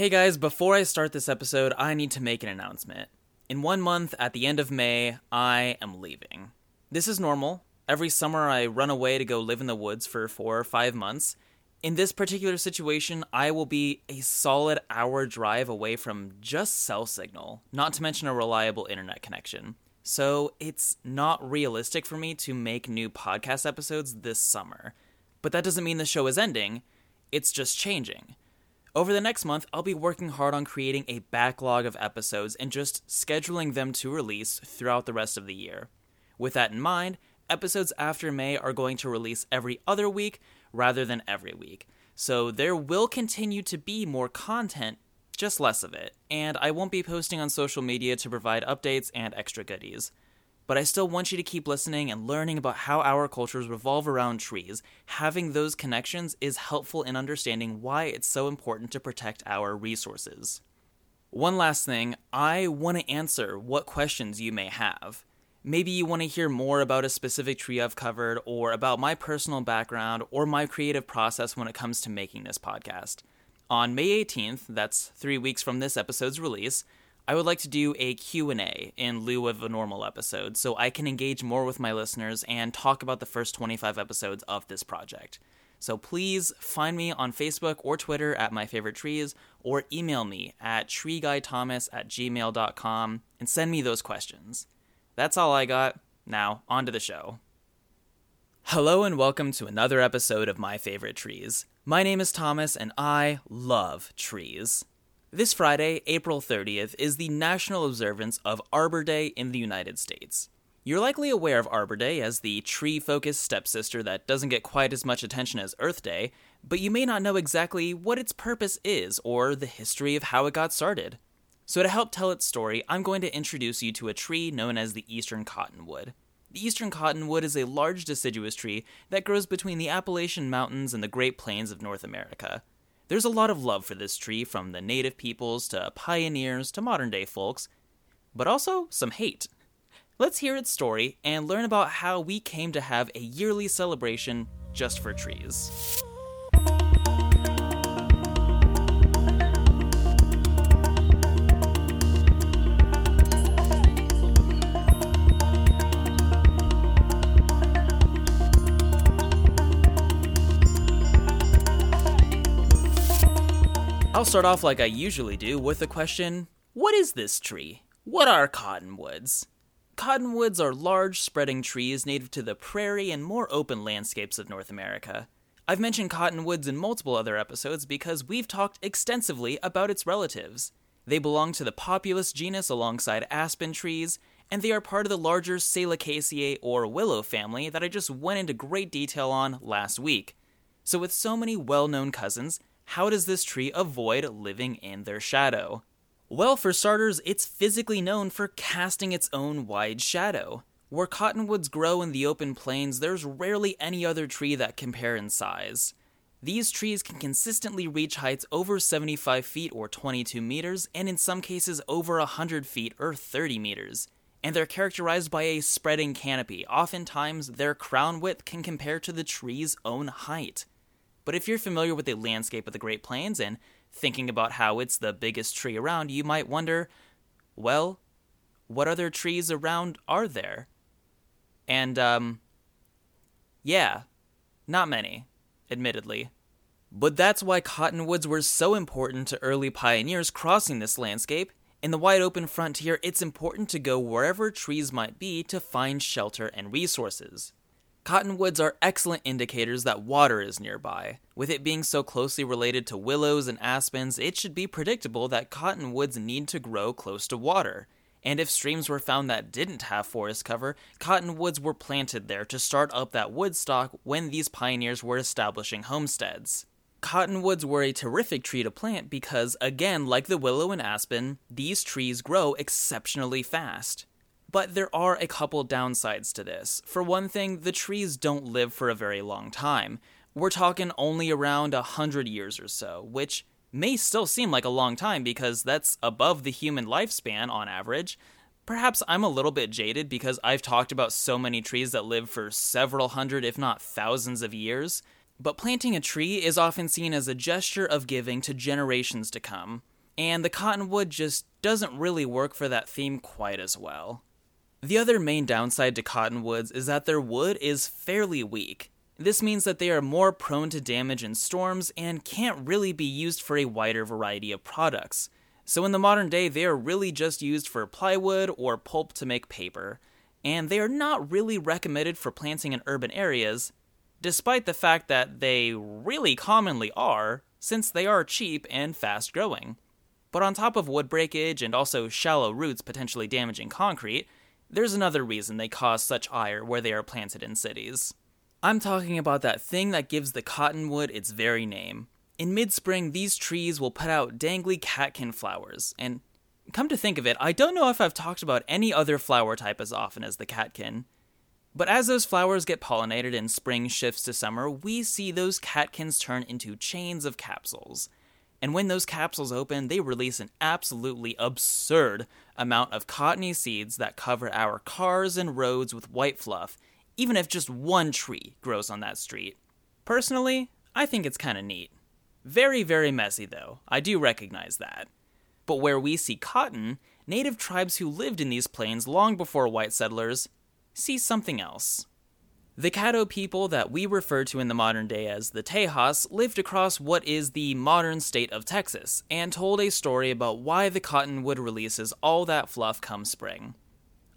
Hey guys, before I start this episode, I need to make an announcement. In one month, at the end of May, I am leaving. This is normal. Every summer, I run away to go live in the woods for four or five months. In this particular situation, I will be a solid hour drive away from just cell signal, not to mention a reliable internet connection. So it's not realistic for me to make new podcast episodes this summer. But that doesn't mean the show is ending, it's just changing. Over the next month, I'll be working hard on creating a backlog of episodes and just scheduling them to release throughout the rest of the year. With that in mind, episodes after May are going to release every other week rather than every week. So there will continue to be more content, just less of it, and I won't be posting on social media to provide updates and extra goodies but I still want you to keep listening and learning about how our cultures revolve around trees. Having those connections is helpful in understanding why it's so important to protect our resources. One last thing, I want to answer what questions you may have. Maybe you want to hear more about a specific tree I've covered, or about my personal background, or my creative process when it comes to making this podcast. On May 18th, that's three weeks from this episode's release, I would like to do a Q&A in lieu of a normal episode so I can engage more with my listeners and talk about the first 25 episodes of this project. So please find me on Facebook or Twitter at my favorite trees or email me at treeguythomas at gmail.com and send me those questions. That's all I got. Now, on to the show. Hello and welcome to another episode of My Favorite Trees. My name is Thomas and I love trees. This Friday, April 30th, is the national observance of Arbor Day in the United States. You're likely aware of Arbor Day as the tree focused stepsister that doesn't get quite as much attention as Earth Day, but you may not know exactly what its purpose is or the history of how it got started. So, to help tell its story, I'm going to introduce you to a tree known as the Eastern Cottonwood. The Eastern Cottonwood is a large deciduous tree that grows between the Appalachian Mountains and the Great Plains of North America. There's a lot of love for this tree from the native peoples to pioneers to modern day folks, but also some hate. Let's hear its story and learn about how we came to have a yearly celebration just for trees. I'll start off like I usually do with the question What is this tree? What are cottonwoods? Cottonwoods are large, spreading trees native to the prairie and more open landscapes of North America. I've mentioned cottonwoods in multiple other episodes because we've talked extensively about its relatives. They belong to the Populus genus alongside aspen trees, and they are part of the larger Salicaceae or willow family that I just went into great detail on last week. So, with so many well known cousins, how does this tree avoid living in their shadow? Well, for starters, it's physically known for casting its own wide shadow. Where cottonwoods grow in the open plains, there's rarely any other tree that compare in size. These trees can consistently reach heights over 75 feet or 22 meters, and in some cases over 100 feet or 30 meters. And they're characterized by a spreading canopy. Oftentimes, their crown width can compare to the tree's own height. But if you're familiar with the landscape of the Great Plains and thinking about how it's the biggest tree around, you might wonder well, what other trees around are there? And, um, yeah, not many, admittedly. But that's why cottonwoods were so important to early pioneers crossing this landscape. In the wide open frontier, it's important to go wherever trees might be to find shelter and resources. Cottonwoods are excellent indicators that water is nearby. With it being so closely related to willows and aspens, it should be predictable that cottonwoods need to grow close to water. And if streams were found that didn't have forest cover, cottonwoods were planted there to start up that wood stock when these pioneers were establishing homesteads. Cottonwoods were a terrific tree to plant because, again, like the willow and aspen, these trees grow exceptionally fast. But there are a couple downsides to this. For one thing, the trees don't live for a very long time. We're talking only around a hundred years or so, which may still seem like a long time because that's above the human lifespan on average. Perhaps I'm a little bit jaded because I've talked about so many trees that live for several hundred, if not thousands of years. But planting a tree is often seen as a gesture of giving to generations to come. and the cottonwood just doesn't really work for that theme quite as well. The other main downside to cottonwoods is that their wood is fairly weak. This means that they are more prone to damage in storms and can't really be used for a wider variety of products. So, in the modern day, they are really just used for plywood or pulp to make paper, and they are not really recommended for planting in urban areas, despite the fact that they really commonly are, since they are cheap and fast growing. But on top of wood breakage and also shallow roots potentially damaging concrete, there's another reason they cause such ire where they are planted in cities. I'm talking about that thing that gives the cottonwood its very name. In mid spring, these trees will put out dangly catkin flowers, and come to think of it, I don't know if I've talked about any other flower type as often as the catkin. But as those flowers get pollinated and spring shifts to summer, we see those catkins turn into chains of capsules. And when those capsules open, they release an absolutely absurd amount of cottony seeds that cover our cars and roads with white fluff, even if just one tree grows on that street. Personally, I think it's kind of neat. Very, very messy, though. I do recognize that. But where we see cotton, native tribes who lived in these plains long before white settlers see something else. The Caddo people that we refer to in the modern day as the Tejas lived across what is the modern state of Texas and told a story about why the cottonwood releases all that fluff come spring.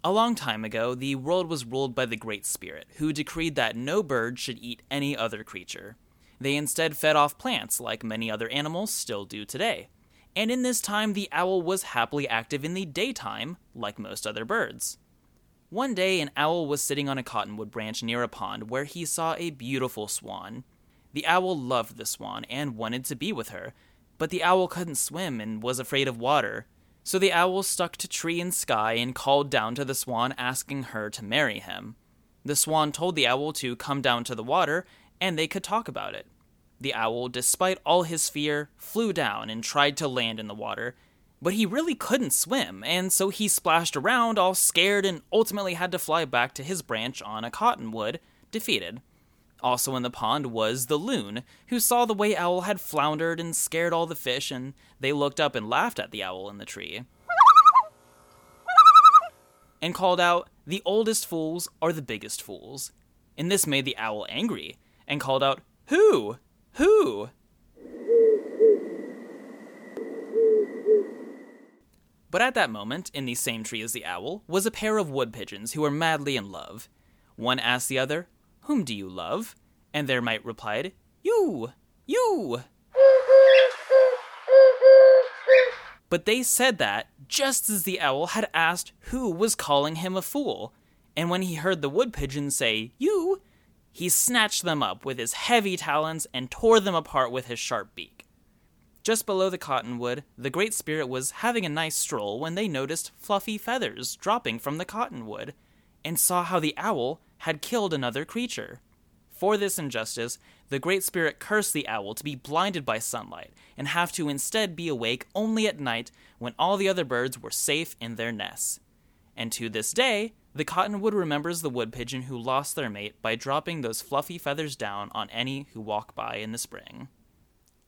A long time ago, the world was ruled by the Great Spirit, who decreed that no bird should eat any other creature. They instead fed off plants, like many other animals still do today. And in this time, the owl was happily active in the daytime, like most other birds. One day, an owl was sitting on a cottonwood branch near a pond where he saw a beautiful swan. The owl loved the swan and wanted to be with her, but the owl couldn't swim and was afraid of water. So the owl stuck to tree and sky and called down to the swan asking her to marry him. The swan told the owl to come down to the water and they could talk about it. The owl, despite all his fear, flew down and tried to land in the water, but he really couldn't swim, and so he splashed around all scared and ultimately had to fly back to his branch on a cottonwood, defeated. Also in the pond was the loon, who saw the way Owl had floundered and scared all the fish, and they looked up and laughed at the owl in the tree. and called out, The oldest fools are the biggest fools. And this made the owl angry, and called out, Who? Who? But at that moment, in the same tree as the owl, was a pair of wood pigeons who were madly in love. One asked the other, Whom do you love? And their mate replied, You! You! But they said that just as the owl had asked who was calling him a fool. And when he heard the wood pigeon say, You, he snatched them up with his heavy talons and tore them apart with his sharp beak. Just below the cottonwood, the Great Spirit was having a nice stroll when they noticed fluffy feathers dropping from the cottonwood and saw how the owl had killed another creature. For this injustice, the Great Spirit cursed the owl to be blinded by sunlight and have to instead be awake only at night when all the other birds were safe in their nests. And to this day, the cottonwood remembers the wood pigeon who lost their mate by dropping those fluffy feathers down on any who walk by in the spring.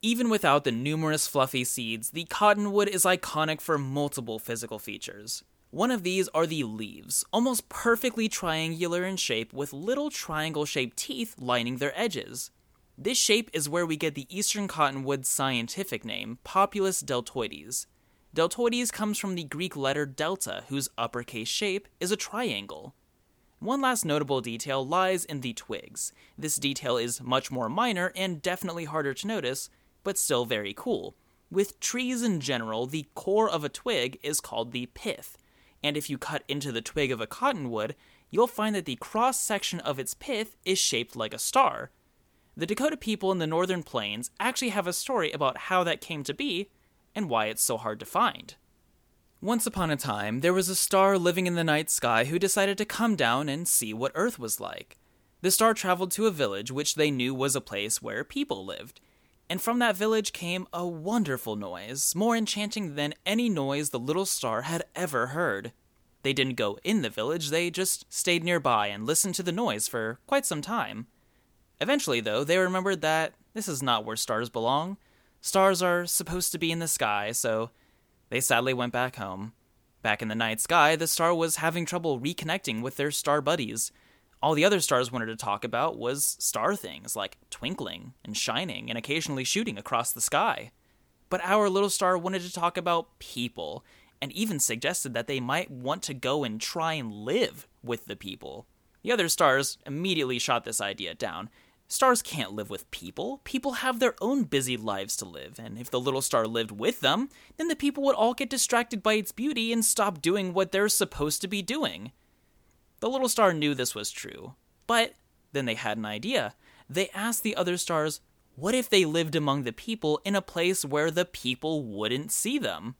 Even without the numerous fluffy seeds, the cottonwood is iconic for multiple physical features. One of these are the leaves, almost perfectly triangular in shape with little triangle shaped teeth lining their edges. This shape is where we get the eastern cottonwood's scientific name, Populus deltoides. Deltoides comes from the Greek letter delta, whose uppercase shape is a triangle. One last notable detail lies in the twigs. This detail is much more minor and definitely harder to notice, but still very cool. With trees in general, the core of a twig is called the pith, and if you cut into the twig of a cottonwood, you'll find that the cross section of its pith is shaped like a star. The Dakota people in the northern plains actually have a story about how that came to be and why it's so hard to find. Once upon a time, there was a star living in the night sky who decided to come down and see what Earth was like. The star traveled to a village which they knew was a place where people lived, and from that village came a wonderful noise, more enchanting than any noise the little star had ever heard. They didn't go in the village, they just stayed nearby and listened to the noise for quite some time. Eventually, though, they remembered that this is not where stars belong. Stars are supposed to be in the sky, so They sadly went back home. Back in the night sky, the star was having trouble reconnecting with their star buddies. All the other stars wanted to talk about was star things like twinkling and shining and occasionally shooting across the sky. But our little star wanted to talk about people and even suggested that they might want to go and try and live with the people. The other stars immediately shot this idea down. Stars can't live with people. People have their own busy lives to live, and if the little star lived with them, then the people would all get distracted by its beauty and stop doing what they're supposed to be doing. The little star knew this was true, but then they had an idea. They asked the other stars, what if they lived among the people in a place where the people wouldn't see them?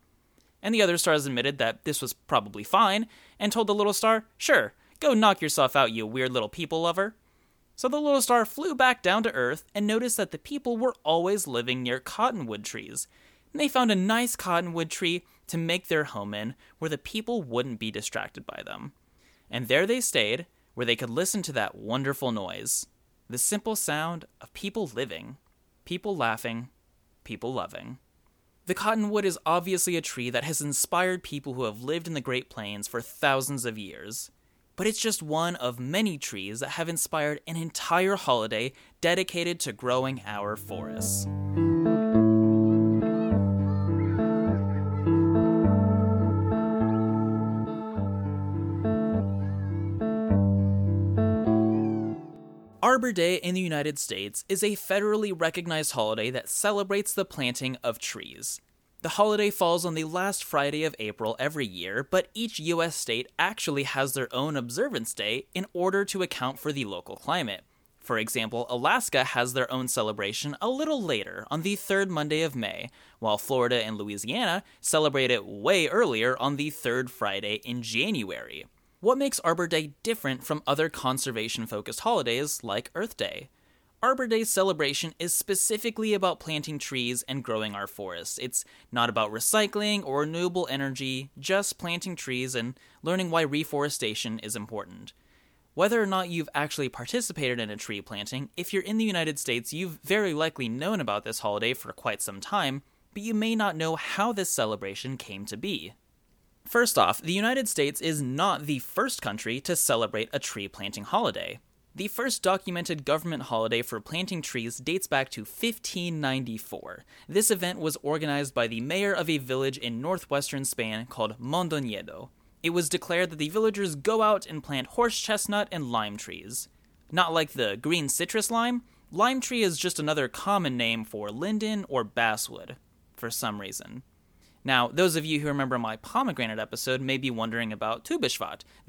And the other stars admitted that this was probably fine and told the little star, sure, go knock yourself out, you weird little people lover. So the little star flew back down to Earth and noticed that the people were always living near cottonwood trees. And they found a nice cottonwood tree to make their home in where the people wouldn't be distracted by them. And there they stayed, where they could listen to that wonderful noise the simple sound of people living, people laughing, people loving. The cottonwood is obviously a tree that has inspired people who have lived in the Great Plains for thousands of years. But it's just one of many trees that have inspired an entire holiday dedicated to growing our forests. Arbor Day in the United States is a federally recognized holiday that celebrates the planting of trees. The holiday falls on the last Friday of April every year, but each US state actually has their own observance day in order to account for the local climate. For example, Alaska has their own celebration a little later, on the third Monday of May, while Florida and Louisiana celebrate it way earlier on the third Friday in January. What makes Arbor Day different from other conservation focused holidays like Earth Day? Arbor Day's celebration is specifically about planting trees and growing our forests. It's not about recycling or renewable energy, just planting trees and learning why reforestation is important. Whether or not you've actually participated in a tree planting, if you're in the United States, you've very likely known about this holiday for quite some time, but you may not know how this celebration came to be. First off, the United States is not the first country to celebrate a tree planting holiday. The first documented government holiday for planting trees dates back to 1594. This event was organized by the mayor of a village in northwestern Spain called Mondoñedo. It was declared that the villagers go out and plant horse chestnut and lime trees. Not like the green citrus lime, lime tree is just another common name for linden or basswood, for some reason. Now, those of you who remember my pomegranate episode may be wondering about Tu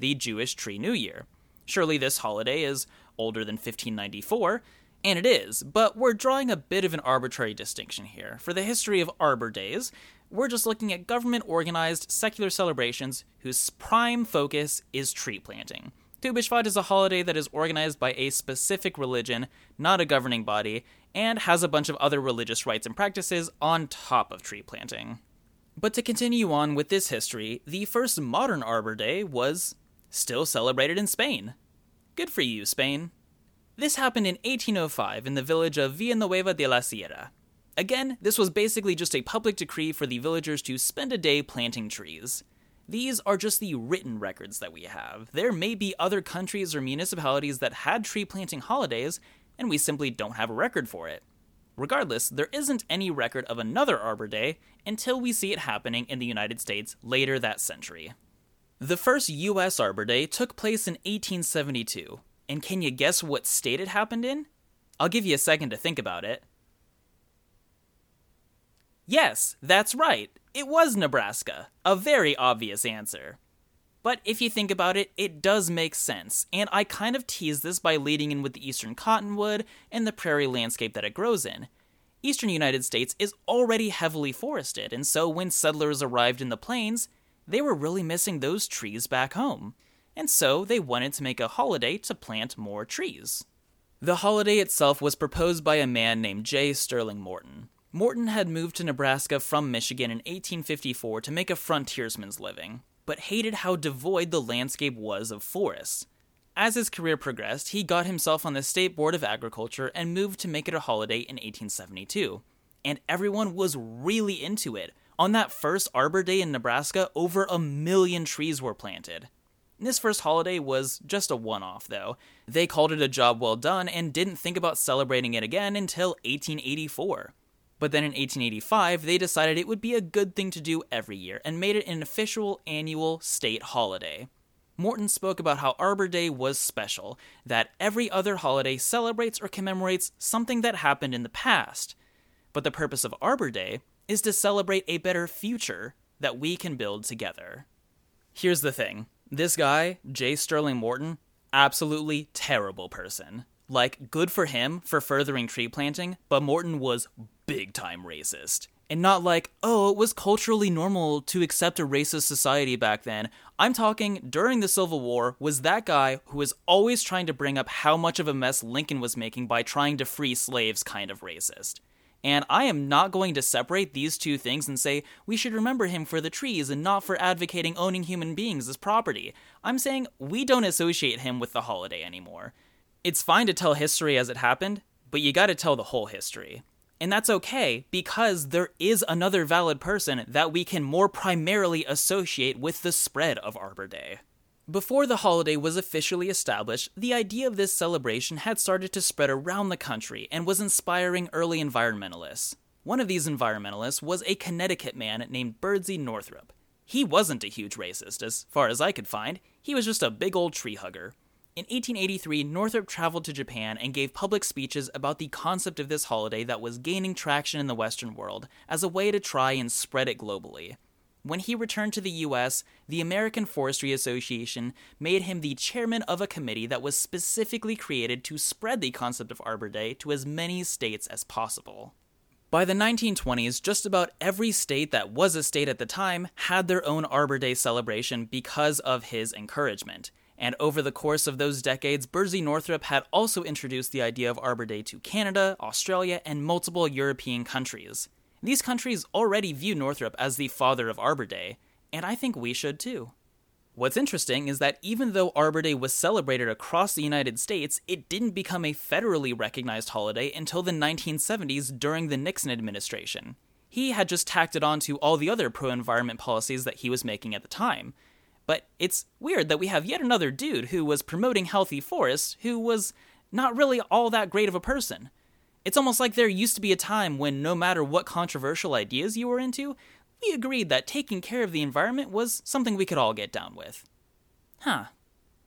the Jewish Tree New Year. Surely this holiday is older than 1594, and it is, but we're drawing a bit of an arbitrary distinction here. For the history of Arbor Days, we're just looking at government organized secular celebrations whose prime focus is tree planting. Tu is a holiday that is organized by a specific religion, not a governing body, and has a bunch of other religious rites and practices on top of tree planting. But to continue on with this history, the first modern Arbor Day was still celebrated in Spain. Good for you, Spain. This happened in 1805 in the village of Villanueva de la Sierra. Again, this was basically just a public decree for the villagers to spend a day planting trees. These are just the written records that we have. There may be other countries or municipalities that had tree planting holidays, and we simply don't have a record for it. Regardless, there isn't any record of another Arbor Day until we see it happening in the United States later that century. The first US Arbor Day took place in 1872, and can you guess what state it happened in? I'll give you a second to think about it. Yes, that's right. It was Nebraska. A very obvious answer. But if you think about it, it does make sense, and I kind of tease this by leading in with the eastern cottonwood and the prairie landscape that it grows in. Eastern United States is already heavily forested, and so when settlers arrived in the plains, they were really missing those trees back home. And so they wanted to make a holiday to plant more trees. The holiday itself was proposed by a man named J. Sterling Morton. Morton had moved to Nebraska from Michigan in 1854 to make a frontiersman's living but hated how devoid the landscape was of forests. As his career progressed, he got himself on the State Board of Agriculture and moved to make it a holiday in 1872. And everyone was really into it. On that first Arbor Day in Nebraska, over a million trees were planted. This first holiday was just a one off, though. They called it a job well done and didn't think about celebrating it again until 1884. But then in 1885, they decided it would be a good thing to do every year and made it an official annual state holiday. Morton spoke about how Arbor Day was special, that every other holiday celebrates or commemorates something that happened in the past. But the purpose of Arbor Day is to celebrate a better future that we can build together. Here's the thing this guy, J. Sterling Morton, absolutely terrible person. Like, good for him for furthering tree planting, but Morton was big time racist. And not like, oh, it was culturally normal to accept a racist society back then. I'm talking during the Civil War was that guy who was always trying to bring up how much of a mess Lincoln was making by trying to free slaves kind of racist. And I am not going to separate these two things and say we should remember him for the trees and not for advocating owning human beings as property. I'm saying we don't associate him with the holiday anymore. It's fine to tell history as it happened, but you gotta tell the whole history. And that's okay because there is another valid person that we can more primarily associate with the spread of Arbor Day. Before the holiday was officially established, the idea of this celebration had started to spread around the country and was inspiring early environmentalists. One of these environmentalists was a Connecticut man named Birdsey Northrop. He wasn't a huge racist, as far as I could find, he was just a big old tree hugger. In 1883, Northrop traveled to Japan and gave public speeches about the concept of this holiday that was gaining traction in the Western world as a way to try and spread it globally. When he returned to the US, the American Forestry Association made him the chairman of a committee that was specifically created to spread the concept of Arbor Day to as many states as possible. By the 1920s, just about every state that was a state at the time had their own Arbor Day celebration because of his encouragement. And over the course of those decades, Birdsey Northrop had also introduced the idea of Arbor Day to Canada, Australia, and multiple European countries. These countries already view Northrop as the father of Arbor Day, and I think we should too. What's interesting is that even though Arbor Day was celebrated across the United States, it didn't become a federally recognized holiday until the 1970s during the Nixon administration. He had just tacked it on to all the other pro environment policies that he was making at the time, but it's weird that we have yet another dude who was promoting healthy forests who was not really all that great of a person. It's almost like there used to be a time when no matter what controversial ideas you were into, we agreed that taking care of the environment was something we could all get down with. Huh.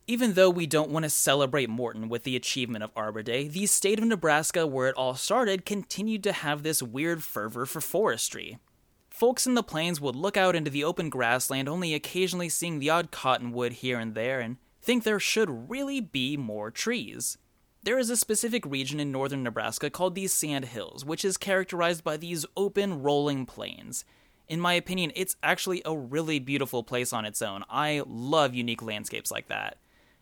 Even though we don't want to celebrate Morton with the achievement of Arbor Day, the state of Nebraska, where it all started, continued to have this weird fervor for forestry folks in the plains would look out into the open grassland, only occasionally seeing the odd cottonwood here and there, and think there should really be more trees. There is a specific region in northern Nebraska called the Sand Hills, which is characterized by these open, rolling plains. In my opinion, it's actually a really beautiful place on its own. I love unique landscapes like that.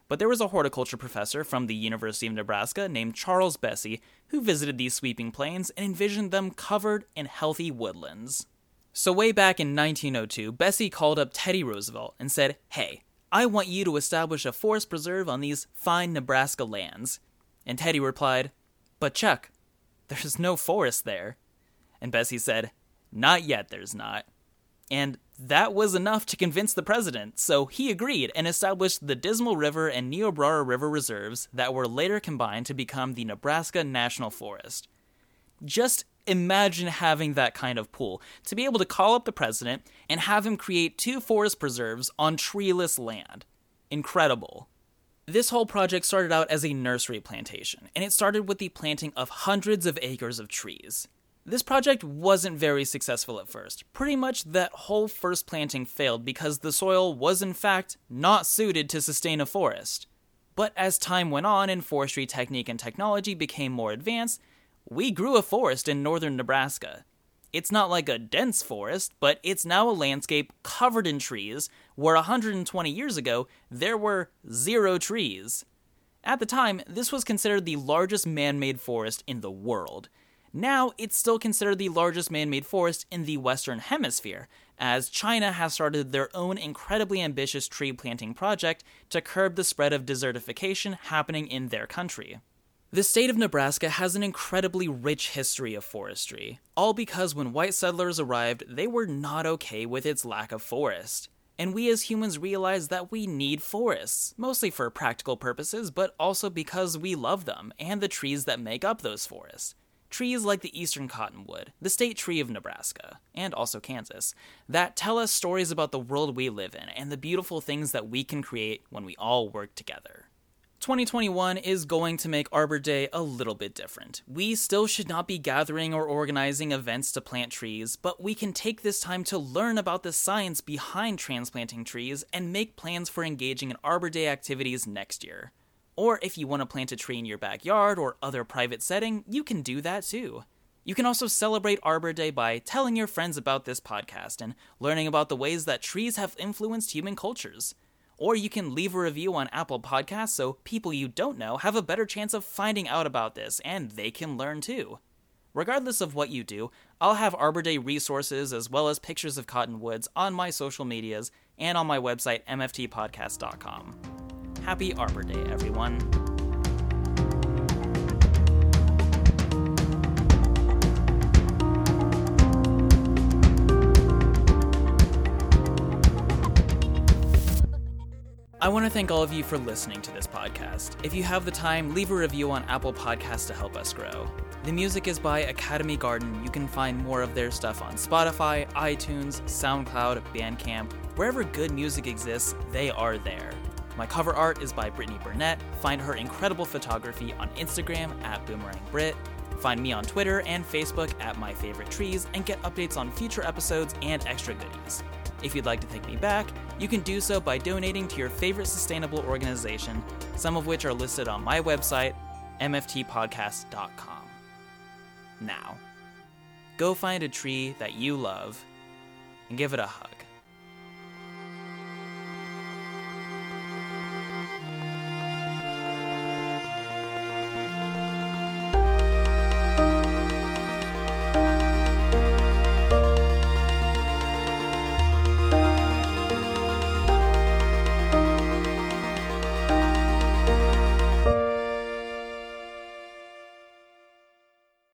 But there was a horticulture professor from the University of Nebraska named Charles Bessey who visited these sweeping plains and envisioned them covered in healthy woodlands. So, way back in 1902, Bessey called up Teddy Roosevelt and said, Hey, I want you to establish a forest preserve on these fine Nebraska lands. And Teddy replied, But Chuck, there's no forest there. And Bessey said, Not yet, there's not. And that was enough to convince the president, so he agreed and established the Dismal River and Niobrara River reserves that were later combined to become the Nebraska National Forest. Just imagine having that kind of pool to be able to call up the president and have him create two forest preserves on treeless land. Incredible. This whole project started out as a nursery plantation, and it started with the planting of hundreds of acres of trees. This project wasn't very successful at first. Pretty much that whole first planting failed because the soil was, in fact, not suited to sustain a forest. But as time went on and forestry technique and technology became more advanced, we grew a forest in northern Nebraska. It's not like a dense forest, but it's now a landscape covered in trees, where 120 years ago there were zero trees. At the time, this was considered the largest man made forest in the world. Now, it's still considered the largest man made forest in the Western Hemisphere, as China has started their own incredibly ambitious tree planting project to curb the spread of desertification happening in their country. The state of Nebraska has an incredibly rich history of forestry, all because when white settlers arrived, they were not okay with its lack of forest. And we as humans realize that we need forests, mostly for practical purposes, but also because we love them and the trees that make up those forests. Trees like the eastern cottonwood, the state tree of Nebraska, and also Kansas, that tell us stories about the world we live in and the beautiful things that we can create when we all work together. 2021 is going to make Arbor Day a little bit different. We still should not be gathering or organizing events to plant trees, but we can take this time to learn about the science behind transplanting trees and make plans for engaging in Arbor Day activities next year. Or if you want to plant a tree in your backyard or other private setting, you can do that too. You can also celebrate Arbor Day by telling your friends about this podcast and learning about the ways that trees have influenced human cultures. Or you can leave a review on Apple Podcasts so people you don't know have a better chance of finding out about this and they can learn too. Regardless of what you do, I'll have Arbor Day resources as well as pictures of cottonwoods on my social medias and on my website, mftpodcast.com. Happy Arbor Day, everyone. I want to thank all of you for listening to this podcast. If you have the time, leave a review on Apple Podcasts to help us grow. The music is by Academy Garden. You can find more of their stuff on Spotify, iTunes, SoundCloud, Bandcamp. Wherever good music exists, they are there. My cover art is by Brittany Burnett. Find her incredible photography on Instagram at BoomerangBrit. Find me on Twitter and Facebook at My Favorite Trees and get updates on future episodes and extra goodies. If you'd like to thank me back, you can do so by donating to your favorite sustainable organization, some of which are listed on my website, mftpodcast.com. Now, go find a tree that you love and give it a hug.